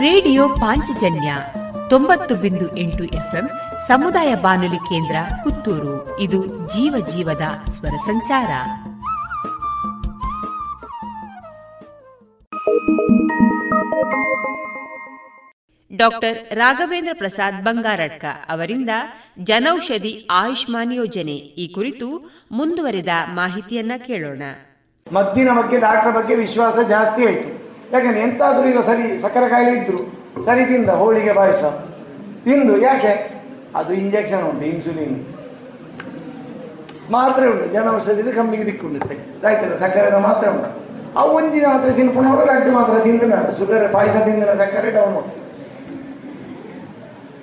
Radio Panchajanya ತೊಂಬತ್ತು ಬಿಂದು ಎಂಟು ಎಫ್ಎಂ ಸಮುದಾಯ ಬಾನುಲಿ ಕೇಂದ್ರ ಪುತ್ತೂರು. ಇದು ಜೀವ ಜೀವದ ಸ್ವರ ಸಂಚಾರ. ಡಾಕ್ಟರ್ ರಾಘವೇಂದ್ರ ಪ್ರಸಾದ್ ಬಂಗಾರಡ್ಕ ಅವರಿಂದ ಜನೌಷಧಿ ಆಯುಷ್ಮಾನ್ ಯೋಜನೆ ಈ ಕುರಿತು ಮುಂದುವರೆದ ಮಾಹಿತಿಯನ್ನ ಕೇಳೋಣ. ಮದ್ದಿನ ಬಗ್ಗೆ ಡಾಕ್ಟರ್ ಬಗ್ಗೆ ವಿಶ್ವಾಸ ಜಾಸ್ತಿ ಆಯಿತು. ಯಾಕಂದ್ರೆ ಎಂತಾದ್ರೂ ಈಗ ಸರಿ, ಸಕ್ಕರೆ ಕಾಯಿಲೆ ಇದ್ರು, ಸರಿ ತಿಂದ, ಹೋಳಿಗೆ ಪಾಯಸ. ತಿಂದು, ಯಾಕೆ? ಅದು ಇಂಜೆಕ್ಷನ್ ಉಂಟು ಇನ್ಸುಲಿನ್ ಮಾತ್ರೆ ಉಂಟು ಜನೌಷಧಿಯಲ್ಲಿ ಕಮ್ಮಿಗೆ ದಿಕ್ಕುಂಡುತ್ತೆ ಆಯ್ತಲ್ಲ ಸಕ್ಕರೆ ಮಾತ್ರೆ ಉಂಟು. ಅವು ಒಂಜಿ ಮಾತ್ರ ತಿನ್ಕೊಂಡು ಲಡ್ಡು ಮಾತ್ರ ತಿಂದು ನಾಡು ಶುಗರ್, ಪಾಯಸ ತಿಂದ ಸಕ್ಕರೆ ಡೌನ್ ಉಂಟು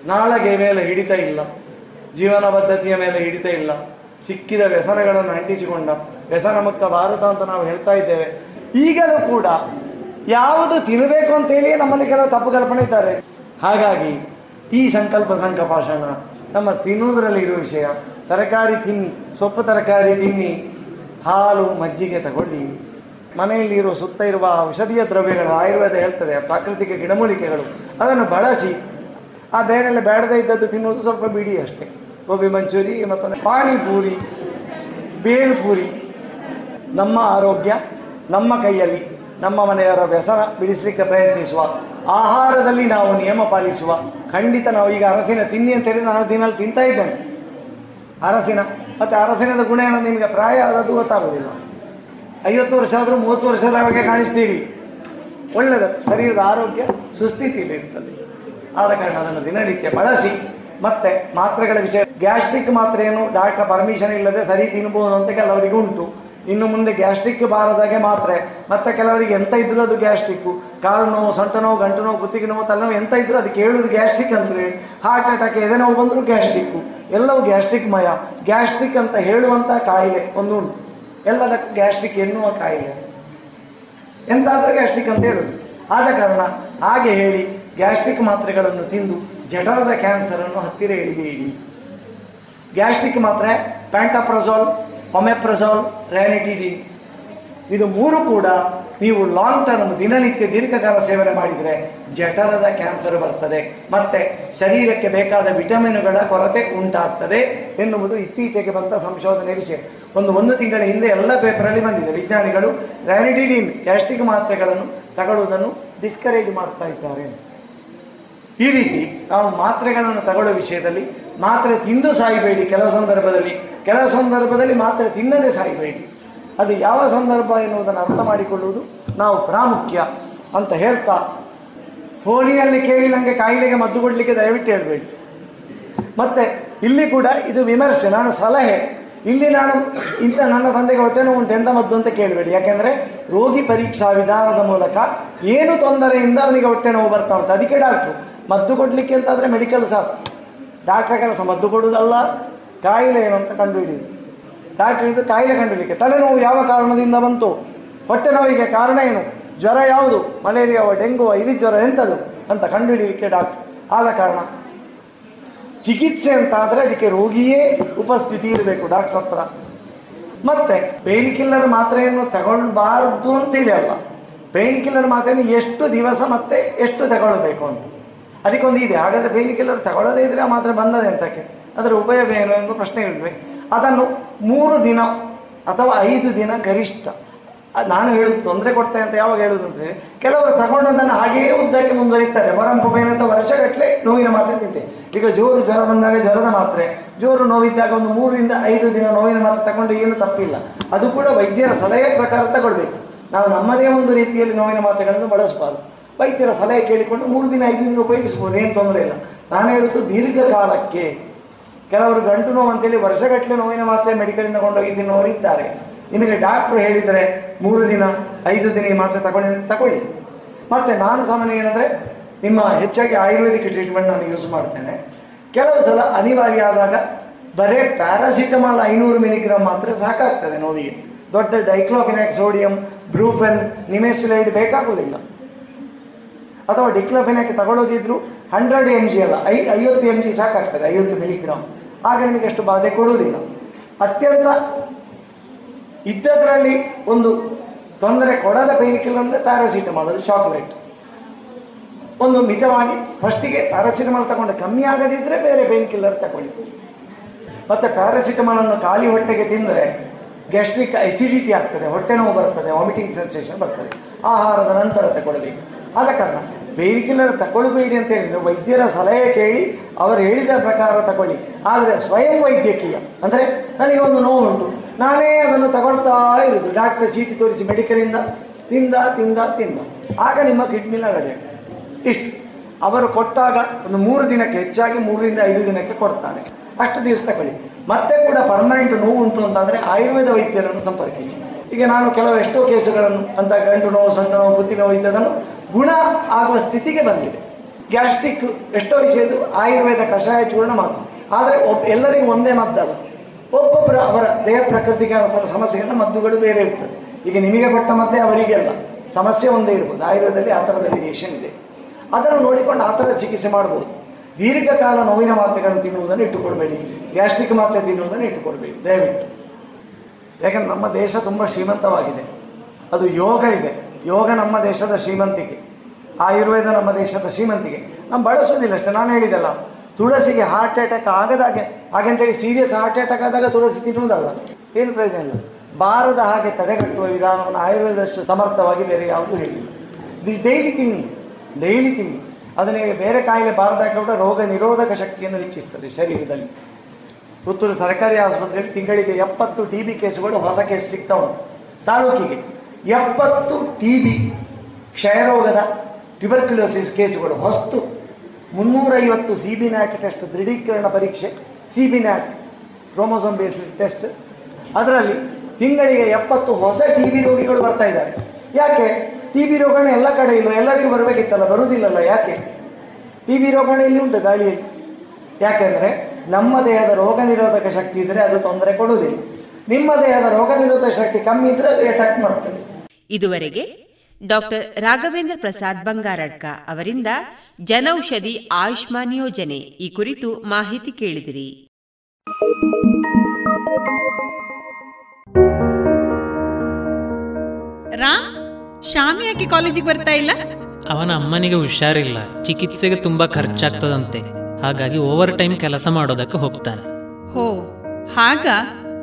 ನಾಳೆಗೆ ಮೇಲೆ ಹಿಡಿತ ಇಲ್ಲ. ಜೀವನ ಪದ್ಧತಿಯ ಮೇಲೆ ಹಿಡಿತ ಇಲ್ಲ. ಸಿಕ್ಕಿದ ವ್ಯಸನಗಳನ್ನು ಅಂಟಿಸಿಕೊಂಡ ವ್ಯಸನ ಮುಕ್ತ ಭಾರತ ಅಂತ ನಾವು ಹೇಳ್ತಾ ಇದ್ದೇವೆ. ಈಗಲೂ ಕೂಡ ಯಾವುದು ತಿನ್ನಬೇಕು ಅಂತೇಳಿ ನಮ್ಮಲ್ಲಿ ಕೆಲವು ತಪ್ಪು ಕಲ್ಪನೆ ಇದ್ದಾರೆ. ಹಾಗಾಗಿ ಈ ಸಂಕಲ್ಪ ಸಂಕಪಾಷಣ ನಮ್ಮ ತಿನ್ನುವುದರಲ್ಲಿ ಇರುವ ವಿಷಯ, ತರಕಾರಿ ತಿನ್ನಿ, ಸೊಪ್ಪು ತರಕಾರಿ ತಿನ್ನಿ, ಹಾಲು ಮಜ್ಜಿಗೆ ತಗೊಳ್ಳಿ ಮನೆಯಲ್ಲಿ ಇರುವ ಸುತ್ತ ಇರುವ ಔಷಧೀಯ ದ್ರವ್ಯಗಳು, ಆಯುರ್ವೇದ ಹೇಳ್ತದೆ, ಪ್ರಾಕೃತಿಕ ಗಿಡಮೂಲಿಕೆಗಳು, ಅದನ್ನು ಬಳಸಿ, ಆ ಬೇರೆಲ್ಲ ಬೇಡದೇ ಇದ್ದದ್ದು ತಿನ್ನೋದು ಸ್ವಲ್ಪ ಬಿಡಿ ಅಷ್ಟೇ. ಗೋಬಿ ಮಂಚೂರಿ, ಮತ್ತೊಂದು ಪಾನಿಪೂರಿ, ಬೇಲ್ಪೂರಿ, ನಮ್ಮ ಆರೋಗ್ಯ ನಮ್ಮ ಕೈಯಲ್ಲಿ. ನಮ್ಮ ಮನೆಯವರ ವ್ಯಸನ ಬಿಡಿಸಲಿಕ್ಕೆ ಪ್ರಯತ್ನಿಸುವ. ಆಹಾರದಲ್ಲಿ ನಾವು ನಿಯಮ ಪಾಲಿಸುವ. ಖಂಡಿತ ನಾವು ಈಗ ಅರಸಿನ ತಿನ್ನಿ ಅಂತ ಹೇಳಿ ನಾನು ದಿನಲ್ಲಿ ತಿಂತಾ ಇದ್ದೇನೆ. ಅರಸಿನ, ಮತ್ತು ಅರಸಿನದ ಗುಣ ಏನೋ ನಿಮಗೆ ಪ್ರಾಯ ಆದದ್ದು ಗೊತ್ತಾಗೋದಿಲ್ಲ ಐವತ್ತು ವರ್ಷ ಆದರೂ ಮೂವತ್ತು ವರ್ಷದವರೆಗೆ ಕಾಣಿಸ್ತೀರಿ. ಒಳ್ಳೆಯದು ಶರೀರದ ಆರೋಗ್ಯ, ಸುಸ್ಥಿತಿಯಲ್ಲಿ ಇರ್ತದೆ ಆದ ಕಾರಣ ಅದನ್ನು ದಿನನಿತ್ಯ ಬಳಸಿ, ಮತ್ತೆ ಮಾತ್ರೆಗಳ ವಿಷಯ, ಗ್ಯಾಸ್ಟ್ರಿಕ್ ಮಾತ್ರೆಯನ್ನು ಡಾಕ್ಟರ್ ಪರ್ಮಿಷನ್ ಇಲ್ಲದೆ ಸರಿ ತಿನ್ಬೋದು ಅಂತ ಕೆಲವರಿಗೆ ಉಂಟು. ಇನ್ನು ಮುಂದೆ ಗ್ಯಾಸ್ಟ್ರಿಕ್ ಬಾರದಾಗೆ ಮಾತ್ರೆ. ಮತ್ತೆ ಕೆಲವರಿಗೆ ಎಂತ ಇದ್ರು ಅದು ಗ್ಯಾಸ್ಟ್ರಿಕ್ಕು ಕಾಲು ನೋವು, ಸೊಂಟ ನೋವು, ಗಂಟು ನೋವು ಗುತ್ತಿಗೆ ನೋವು ತಲೆನೋವು ಎಂತ ಇದ್ರು ಅದಕ್ಕೆ ಹೇಳುದು ಗ್ಯಾಸ್ಟ್ರಿಕ್ ಅಂದ್ರೆ ಹಾರ್ಟ್ ಅಟ್ಯಾಕ್, ಎದೆ ನೋವು ಬಂದರೂ ಗ್ಯಾಸ್ಟ್ರಿಕ್ಕು ಎಲ್ಲವೂ ಗ್ಯಾಸ್ಟ್ರಿಕ್ ಮಯ. ಗ್ಯಾಸ್ಟ್ರಿಕ್ ಅಂತ ಹೇಳುವಂಥ ಕಾಯಿಲೆ, ಒಂದು ಉಂಟು. ಎಲ್ಲದಕ್ಕೂ ಗ್ಯಾಸ್ಟ್ರಿಕ್ ಎನ್ನುವ ಕಾಯಿಲೆ. ಎಂತಾದರೂ ಗ್ಯಾಸ್ಟ್ರಿಕ್ ಅಂತ ಹೇಳುದು. ಆದ ಕಾರಣ ಹಾಗೆ ಹೇಳಿ ಗ್ಯಾಸ್ಟ್ರಿಕ್ ಮಾತ್ರೆಗಳನ್ನು ತಿಂದು ಜಠರದ ಕ್ಯಾನ್ಸರನ್ನು ಹತ್ತಿರ ಇಳಿಬೇಡಿ ಗ್ಯಾಸ್ಟ್ರಿಕ್ ಮಾತ್ರೆ, ಪ್ಯಾಂಟಾಪ್ರಜೋಲ್ ಒಮೆಪ್ರಜೋಲ್ ರ್ಯಾನಿಟಿಡಿನ್ ಇದು ಮೂರು ಕೂಡ ನೀವು ಲಾಂಗ್ ಟರ್ಮ್ ದಿನನಿತ್ಯ ದೀರ್ಘಕಾಲ ಸೇವನೆ ಮಾಡಿದರೆ ಜಠರದ ಕ್ಯಾನ್ಸರ್ ಬರ್ತದೆ. ಮತ್ತೆ ಶರೀರಕ್ಕೆ ಬೇಕಾದ ವಿಟಮಿನ್ಗಳ ಕೊರತೆ ಉಂಟಾಗ್ತದೆ ಎನ್ನುವುದು ಇತ್ತೀಚೆಗೆ ಬಂದ ಸಂಶೋಧನೆ ವಿಷಯ. ಒಂದು ಒಂದು ತಿಂಗಳ ಹಿಂದೆ ಎಲ್ಲ ಪೇಪರಲ್ಲಿ ಬಂದಿದೆ. ವಿಜ್ಞಾನಿಗಳು ರ್ಯಾನಿಟಿಡಿನ್ ಗ್ಯಾಸ್ಟಿಕ್ ಮಾತ್ರೆಗಳನ್ನು ತಗೊಳ್ಳುವುದನ್ನು ಡಿಸ್ಕರೇಜ್ ಮಾಡ್ತಾ ಇದ್ದಾರೆ. ಈ ರೀತಿ ನಾವು ಮಾತ್ರೆಗಳನ್ನು ತಗೊಳ್ಳೋ ವಿಷಯದಲ್ಲಿ ಮಾತ್ರೆ ತಿಂದು ಸಾಯಬೇಡಿ. ಕೆಲವು ಸಂದರ್ಭದಲ್ಲಿ ಕೆಲವು ಸಂದರ್ಭದಲ್ಲಿ ಮಾತ್ರ ತಿನ್ನದೆ ಸಾಯಬೇಡಿ. ಅದು ಯಾವ ಸಂದರ್ಭ ಎನ್ನುವುದನ್ನು ಅರ್ಥ ಮಾಡಿಕೊಳ್ಳುವುದು? ನಾವು ಪ್ರಾಮುಖ್ಯ ಅಂತ ಹೇಳ್ತಾ ಫೋನಿಯಲ್ಲಿ ಕೇಳಿ ನನಗೆ ಕಾಯಿಲೆಗೆ ಮದ್ದು ಕೊಡಲಿಕ್ಕೆ ದಯವಿಟ್ಟು ಹೇಳಬೇಡಿ. ಮತ್ತೆ ಇಲ್ಲಿ ಕೂಡ ಇದು ವಿಮರ್ಶೆ, ನಾನು ಸಲಹೆ. ಇಲ್ಲಿ ನಾನು ಇಂಥ ನನ್ನ ತಂದೆಗೆ ಹೊಟ್ಟೆ ನೋವು ಉಂಟು ಎಂತ ಮದ್ದು ಅಂತ ಕೇಳಬೇಡಿ. ಯಾಕೆಂದರೆ ರೋಗಿ ಪರೀಕ್ಷಾ ವಿಧಾನದ ಮೂಲಕ ಏನು ತೊಂದರೆಯಿಂದ ಅವನಿಗೆ ಹೊಟ್ಟೆ ನೋವು ಬರ್ತಾ ಉಂಟು. ಅದಕ್ಕೆ ಡಾಕ್ಟ್ರು, ಮದ್ದು ಕೊಡಲಿಕ್ಕೆ ಅಂತಾದರೆ ಮೆಡಿಕಲ್ ಸಾಕು ಡಾಕ್ಟ್ರ ಕೆಲಸ ಮದ್ದು ಕೊಡುವುದಲ್ಲ. ಕಾಯಿಲೆ ಏನು ಅಂತ ಕಂಡುಹಿಡಿಯುದು ಡಾಕ್ಟರ್ ಇದು ಕಾಯಿಲೆ ಕಂಡುಹಿಡಿಕೆ ತಲೆನೋವು ಯಾವ ಕಾರಣದಿಂದ ಬಂತು? ಹೊಟ್ಟೆ ನೋವಿಗೆ ಕಾರಣ ಏನು? ಜ್ವರ ಯಾವುದು? ಮಲೇರಿಯಾವ ಡೆಂಗುವ ಇಲಿ ಜ್ವರ ಎಂಥದ್ದು ಅಂತ ಕಂಡುಹಿಡಿಯಲಿಕ್ಕೆ ಡಾಕ್ಟರ್. ಆದ ಕಾರಣ ಚಿಕಿತ್ಸೆ ಅಂತ ಆದರೆ ಅದಕ್ಕೆ ರೋಗಿಯೇ ಉಪಸ್ಥಿತಿ ಇರಬೇಕು ಡಾಕ್ಟರ್ ಹತ್ರ. ಮತ್ತೆ ಪೇನ್ ಕಿಲ್ಲರ್ ಮಾತ್ರೆಯನ್ನು ತಗೊಳ್ಬಾರದು ಅಂತೇಳಿ ಅಲ್ಲ. ಪೇನ್ ಕಿಲ್ಲರ್ ಮಾತ್ರೆಯನ್ನು ಎಷ್ಟು ದಿವಸ ಮತ್ತೆ ಎಷ್ಟು ತಗೊಳ್ಬೇಕು ಅಂತ. ಅದಕ್ಕೊಂದು ಇದೆ. ಹಾಗಾದರೆ ಪೇನ್ ಕಿಲ್ಲರ್ ತಗೊಳ್ಳೋದೇ ಇದ್ರೆ ಆ ಮಾತ್ರೆ ಬಂದದೆ ಅಂತಕ್ಕೆ. ಅದರ ಉಪಯೋಗ ಏನು ಎಂದು ಪ್ರಶ್ನೆ ಇಡಬೇಕು ಅದನ್ನು ಮೂರು ದಿನ ಅಥವಾ ಐದು ದಿನ ಗರಿಷ್ಠ. ನಾನು ಹೇಳುದು ತೊಂದರೆ ಕೊಡ್ತೇನೆ ಅಂತ ಯಾವಾಗ ಹೇಳುದು ಅಂದರೆ ಕೆಲವರು ತಗೊಂಡದನ್ನು ಹಾಗೆಯೇ ಉದ್ದಕ್ಕೆ ಮುಂದುವರಿಸ್ತಾರೆ. ವರಂಪುಬೇನಂತ ವರ್ಷಗಟ್ಟಲೆ ನೋವಿನ ಮಾತ್ರೆ ತಿಂತೆ. ಈಗ ಜೋರು ಜ್ವರ ಬಂದಾಗ ಜ್ವರದ ಮಾತ್ರೆ, ಜೋರು ನೋವಿದ್ದಾಗ ಒಂದು ಮೂರರಿಂದ ಐದು ದಿನ ನೋವಿನ ಮಾತ್ರೆ ತಗೊಂಡು ಏನು ತಪ್ಪಿಲ್ಲ. ಅದು ಕೂಡ ವೈದ್ಯರ ಸಲಹೆ ಪ್ರಕಾರ ತಗೊಳ್ಬೇಕು. ನಾವು ನಮ್ಮದೇ ಒಂದು ರೀತಿಯಲ್ಲಿ ನೋವಿನ ಮಾತ್ರೆಗಳನ್ನು ಬಳಸಬಾರ್ದು. ವೈದ್ಯರ ಸಲಹೆ ಕೇಳಿಕೊಂಡು ಮೂರು ದಿನ ಐದು ದಿನ ಉಪಯೋಗಿಸ್ಬೋದು, ಏನು ತೊಂದರೆ ಇಲ್ಲ. ನಾನು ಹೇಳುವುದು ದೀರ್ಘಕಾಲಕ್ಕೆ ಕೆಲವರು ಗಂಟು ನೋವು ಅಂತೇಳಿ ವರ್ಷಗಟ್ಟಲೆ ನೋವಿನ ಮಾತ್ರೆ ಮೆಡಿಕಲಿಂದ ಇದ್ದಾರೆ ನಿಮಗೆ ಡಾಕ್ಟ್ರು ಹೇಳಿದರೆ ಮೂರು ದಿನ, ಐದು ದಿನ ಈ ಮಾತ್ರೆ ತಗೊಳ್ಳಿ ತಗೊಳ್ಳಿ. ಮತ್ತು ನಾನು ಸಾಮಾನ್ಯ ಏನಂದರೆ, ನಿಮ್ಮ ಹೆಚ್ಚಾಗಿ ಆಯುರ್ವೇದಿಕ್ ಟ್ರೀಟ್ಮೆಂಟ್ ನಾನು ಯೂಸ್ ಮಾಡ್ತೇನೆ. ಕೆಲವು ಸಲ ಅನಿವಾರ್ಯ ಆದಾಗ ಬರೇ ಪ್ಯಾರಾಸಿಟಮಾಲ್ ಐನೂರು ಮಿಲಿಗ್ರಾಮ್ ಮಾತ್ರ ಸಾಕಾಗ್ತದೆ ನೋವಿಗೆ. ದೊಡ್ಡ ಡೈಕ್ಲೋಫಿನಾಕ್ ಸೋಡಿಯಂ ಬ್ರೂಫೆನ್ ನಿಮೆಸಿಲೈಡ್ ಬೇಕಾಗುವುದಿಲ್ಲ. ಅಥವಾ ಡಿಕ್ಲೋಫಿನಾಕ್ ತಗೊಳ್ಳೋದಿದ್ರು ಹಂಡ್ರೆಡ್ ಎಂ ಜಿ ಅಲ್ಲ, ಐ, ಐವತ್ತು ಎಂ ಜಿ ಸಾಕಾಗ್ತದೆ, ಐವತ್ತು ಮಿಲಿಗ್ರಾಮ್ ಆಗ ನಿಮಗೆ ಅಷ್ಟು ಬಾಧೆ ಕೊಡುವುದಿಲ್ಲ. ಅತ್ಯಂತ ಇದ್ದದರಲ್ಲಿ ಒಂದು ತೊಂದರೆ ಕೊಡದ ಪೈನ್ ಕಿಲ್ಲರ್ ಅಂದರೆ ಪ್ಯಾರಾಸಿಟಮಾಲ್, ಅದು ಚಾಕ್ಲೇಟ್ ಒಂದು ಮಿತವಾಗಿ ಫಸ್ಟಿಗೆ ಪ್ಯಾರಾಸಿಟಮಾಲ್ ತಗೊಂಡು ಕಮ್ಮಿ ಆಗದಿದ್ದರೆ ಬೇರೆ ಪೈನ್ ಕಿಲ್ಲರ್ ತಗೊಳ್ಳಿ. ಮತ್ತು ಪ್ಯಾರಾಸಿಟಮಾಲನ್ನು ಖಾಲಿ ಹೊಟ್ಟೆಗೆ ತಿಂದರೆ ಗ್ಯಾಸ್ಟ್ರಿಕ್ ಎಸಿಡಿಟಿ ಆಗ್ತದೆ, ಹೊಟ್ಟೆ ನೋವು ಬರ್ತದೆ ವಾಮಿಟಿಂಗ್ ಸೆನ್ಸೇಷನ್ ಬರ್ತದೆ. ಆಹಾರದ ನಂತರ ತಗೊಳ್ಬೇಕು ಆದ ಕಾರಣ ಪೇನ್ ಕಿಲ್ಲರ್ ತಗೊಳ್ಬೇಡಿ ಅಂತ ಹೇಳಿ. ವೈದ್ಯರ ಸಲಹೆ ಕೇಳಿ ಅವರು ಹೇಳಿದ ಪ್ರಕಾರ ತಗೊಳ್ಳಿ. ಆದರೆ ಸ್ವಯಂ ವೈದ್ಯಕೀಯ ಅಂದರೆ ನನಗೆ ಒಂದು ನೋವು ಉಂಟು ನಾನೇ ಅದನ್ನು ತಗೊಳ್ತಾ ಇರೋದು ಡಾಕ್ಟರ್ ಚೀಟಿ ತೋರಿಸಿ ಮೆಡಿಕಲಿಂದ ತಿಂದ ತಿಂದ ತಿಂದ. ಆಗ ನಿಮ್ಮ ಕಿಡ್ನಿಲ ರೆಡಿ ಇಷ್ಟು. ಅವರು ಕೊಟ್ಟಾಗ ಒಂದು ಮೂರು ದಿನಕ್ಕೆ, ಹೆಚ್ಚಾಗಿ ಮೂರರಿಂದ ಐದು ದಿನಕ್ಕೆ ಕೊಡ್ತಾರೆ. ಅಷ್ಟು ದಿವಸ ತಗೊಳ್ಳಿ. ಮತ್ತೆ ಕೂಡ ಪರ್ಮನೆಂಟ್ ನೋವು ಉಂಟು ಅಂತಂದರೆ ಆಯುರ್ವೇದ ವೈದ್ಯರನ್ನು ಸಂಪರ್ಕಿಸಿ. ಈಗ ನಾನು ಕೆಲವು ಎಷ್ಟೋ ಕೇಸುಗಳನ್ನು, ಅಂತ ಗಂಟು ನೋವು, ಸಣ್ಣ ನೋವು ಬುದ್ಧಿ ನೋವು ಗುಣ ಆಗುವ ಸ್ಥಿತಿಗೆ ಬಂದಿದೆ. ಗ್ಯಾಸ್ಟ್ರಿಕ್ ಎಷ್ಟೋ ವಿಷಯದ್ದು ಆಯುರ್ವೇದ ಕಷಾಯ ಚೂರ್ಣ ಮಾತು. ಆದರೆ ಒಬ್ಬ ಎಲ್ಲರಿಗೂ ಒಂದೇ ಮದ್ದಲ್ಲ ಒಬ್ಬೊಬ್ಬರ ಅವರ ದೇಹ ಪ್ರಕೃತಿಗೆ ಸಮಸ್ಯೆಗಳ ಮದ್ದುಗಳು ಬೇರೆ ಇರ್ತದೆ. ಈಗ ನಿಮಗೆ ಕೊಟ್ಟ ಅವರಿಗೆ ಅಲ್ಲ. ಸಮಸ್ಯೆ ಒಂದೇ ಇರ್ಬೋದು. ಆಯುರ್ವೇದದಲ್ಲಿ ಆ ಥರದ ವೇರಿಯೇಷನ್ ಇದೆ. ಅದನ್ನು ನೋಡಿಕೊಂಡು ಆ ಥರ ಚಿಕಿತ್ಸೆ ಮಾಡ್ಬೋದು. ದೀರ್ಘಕಾಲ ನೋವಿನ ಮಾತ್ರೆಗಳನ್ನು ತಿನ್ನುವುದನ್ನು ಇಟ್ಟುಕೊಳ್ಬೇಡಿ ಗ್ಯಾಸ್ಟ್ರಿಕ್ ಮಾತ್ರೆ ತಿನ್ನುವುದನ್ನು ಇಟ್ಟುಕೊಳ್ಬೇಡಿ ದಯವಿಟ್ಟು. ಯಾಕಂದ್ರೆ ನಮ್ಮ ದೇಶ ತುಂಬ ಶ್ರೀಮಂತವಾಗಿದೆ. ಅದು ಯೋಗ ಇದೆ. ಯೋಗ ನಮ್ಮ ದೇಶದ ಶ್ರೀಮಂತಿಕೆ. ಆಯುರ್ವೇದ ನಮ್ಮ ದೇಶದ ಶ್ರೀಮಂತಿಗೆ ನಾನು ಬಳಸೋದಿಲ್ಲ ಅಷ್ಟೇ, ನಾನು ಹೇಳಿದಲ್ಲ ತುಳಸಿಗೆ ಹಾರ್ಟ್ ಅಟ್ಯಾಕ್ ಆಗದಾಗೆ ಹಾಗೆಂತೇಳಿ ಸೀರಿಯಸ್ ಹಾರ್ಟ್ ಅಟ್ಯಾಕ್ ಆದಾಗ ತುಳಸಿ ತಿನ್ನುವುದಲ್ಲ. ಏನು ಪ್ರಯೋಜನ ಇಲ್ಲ. ಬಾರದ ಹಾಗೆ ತಡೆಗಟ್ಟುವ ವಿಧಾನವನ್ನು ಆಯುರ್ವೇದಷ್ಟು ಸಮರ್ಥವಾಗಿ ಬೇರೆ ಯಾವುದೂ ಹೇಳಿಲ್ಲ. ಇದು ಡೈಲಿ ತಿನ್ನಿ ಡೈಲಿ ತಿನ್ನಿ. ಅದು ಬೇರೆ ಕಾಯಿಲೆ ಬಾರದಾಗ ಕೂಡ ರೋಗ ನಿರೋಧಕ ಶಕ್ತಿಯನ್ನು ಹೆಚ್ಚಿಸ್ತದೆ ಶರೀರದಲ್ಲಿ. ಪುತ್ತೂರು ಸರ್ಕಾರಿ ಆಸ್ಪತ್ರೆಯಲ್ಲಿ ತಿಂಗಳಿಗೆ ಎಪ್ಪತ್ತು ಟಿ ಬಿ ಕೇಸುಗಳು ಹೊಸ ಕೇಸ್ ಸಿಗ್ತಾ ಉಂಟು. ತಾಲೂಕಿಗೆ. ಎಪ್ಪತ್ತು ಟಿ ಬಿ ಕ್ಷಯರೋಗದ ಟ್ಯುಬರ್ಕ್ಯುಲೋಸಿಸ್ ಕೇಸುಗಳು. ಹೊಸ್ತು. ಮುನ್ನೂರೈವತ್ತು ಸಿ ಬಿ ನ್ಯಾಟ್ ಟೆಸ್ಟ್ ದೃಢೀಕರಣ ಪರೀಕ್ಷೆ. C B NAT chromosome based test. ಅದರಲ್ಲಿ ತಿಂಗಳಿಗೆ ಎಪ್ಪತ್ತು ಹೊಸ ಟಿ ಬಿ ರೋಗಿಗಳು ಬರ್ತಾ ಇದ್ದಾರೆ. ಯಾಕೆ? ಟಿ ಬಿ ರೋಗಣ ಎಲ್ಲ ಕಡೆ ಇಲ್ಲ ಎಲ್ಲರಿಗೂ ಬರಬೇಕಿತ್ತಲ್ಲ? ಬರುವುದಿಲ್ಲಲ್ಲ ಯಾಕೆ? ಟಿ ಬಿ ರೋಗಣ ಇಲ್ಲಿ ಉಂಟು ಗಾಳಿಯಲ್ಲಿ. ಯಾಕೆಂದರೆ ನಮ್ಮ ದೇಹದ ರೋಗ ನಿರೋಧಕ ಶಕ್ತಿ ಇದ್ದರೆ ಅದು ತೊಂದರೆ ಕೊಡುವುದಿಲ್ಲ. ನಿಮ್ಮ ದೇಹದ ರೋಗ ನಿರೋಧಕ ಶಕ್ತಿ ಕಮ್ಮಿ ಇದ್ದರೆ ಅದು ಅಟ್ಯಾಕ್ ಮಾಡ್ತದೆ ಇದುವರೆಗೆ ಡಾಕ್ಟರ್ ರಾಘವೇಂದ್ರ ಪ್ರಸಾದ್ ಬಂಗಾರಡ್ಕ ಅವರಿಂದ ಜನೌಷಧಿ ಆಯುಷ್ಮಾನ್ ಯೋಜನೆ ಈ ಕುರಿತು ಮಾಹಿತಿ ಕೇಳಿದಿರಿ. ರಾಮ್ ಶಾಮಿ ಯಾಕೆ ಕಾಲೇಜಿಗೆ ಬರ್ತಾ ಇಲ್ಲ? ಅವನ ಅಮ್ಮನಿಗೆ ಹುಷಾರಿಲ್ಲ ಚಿಕಿತ್ಸೆಗೆ ತುಂಬಾ ಖರ್ಚಾಗ್ತದಂತೆ. ಹಾಗಾಗಿ ಓವರ್ ಟೈಮ್ ಕೆಲಸ ಮಾಡೋದಕ್ಕೆ ಹೋಗ್ತಾನೆ. ಹೋ ಹಾಗ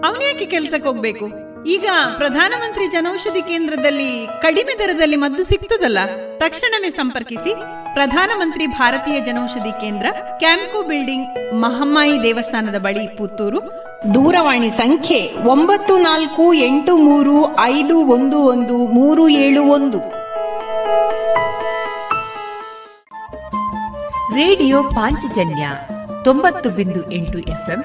ಅವನ್ಯಾಕೆ ಕೆಲ್ಸಕ್ಕೆ ಹೋಗ್ಬೇಕು? ಈಗ ಪ್ರಧಾನಮಂತ್ರಿ ಜನೌಷಧಿ ಕೇಂದ್ರದಲ್ಲಿ ಕಡಿಮೆ ದರದಲ್ಲಿ ಮದ್ದು ಸಿಗ್ತದಲ್ಲ? ತಕ್ಷಣವೇ ಸಂಪರ್ಕಿಸಿ. ಪ್ರಧಾನಮಂತ್ರಿ ಭಾರತೀಯ ಜನೌಷಧಿ ಕೇಂದ್ರ, ಕ್ಯಾಂಪ್ಕೋ ಬಿಲ್ಡಿಂಗ್, ಮಹಮ್ಮಾಯಿ ದೇವಸ್ಥಾನದ ಬಳಿ ಪುತ್ತೂರು. ದೂರವಾಣಿ ಸಂಖ್ಯೆ ಒಂಬತ್ತು ನಾಲ್ಕು ಎಂಟು ಮೂರು ಐದು ಒಂದು ಒಂದು ಮೂರು ಏಳು ಒಂದು. ರೇಡಿಯೋ ಪಾಂಚಜನ್ಯ ತೊಂಬತ್ತು ಬಿಂದು ಎಂಟು ಎಫ್ಎಂ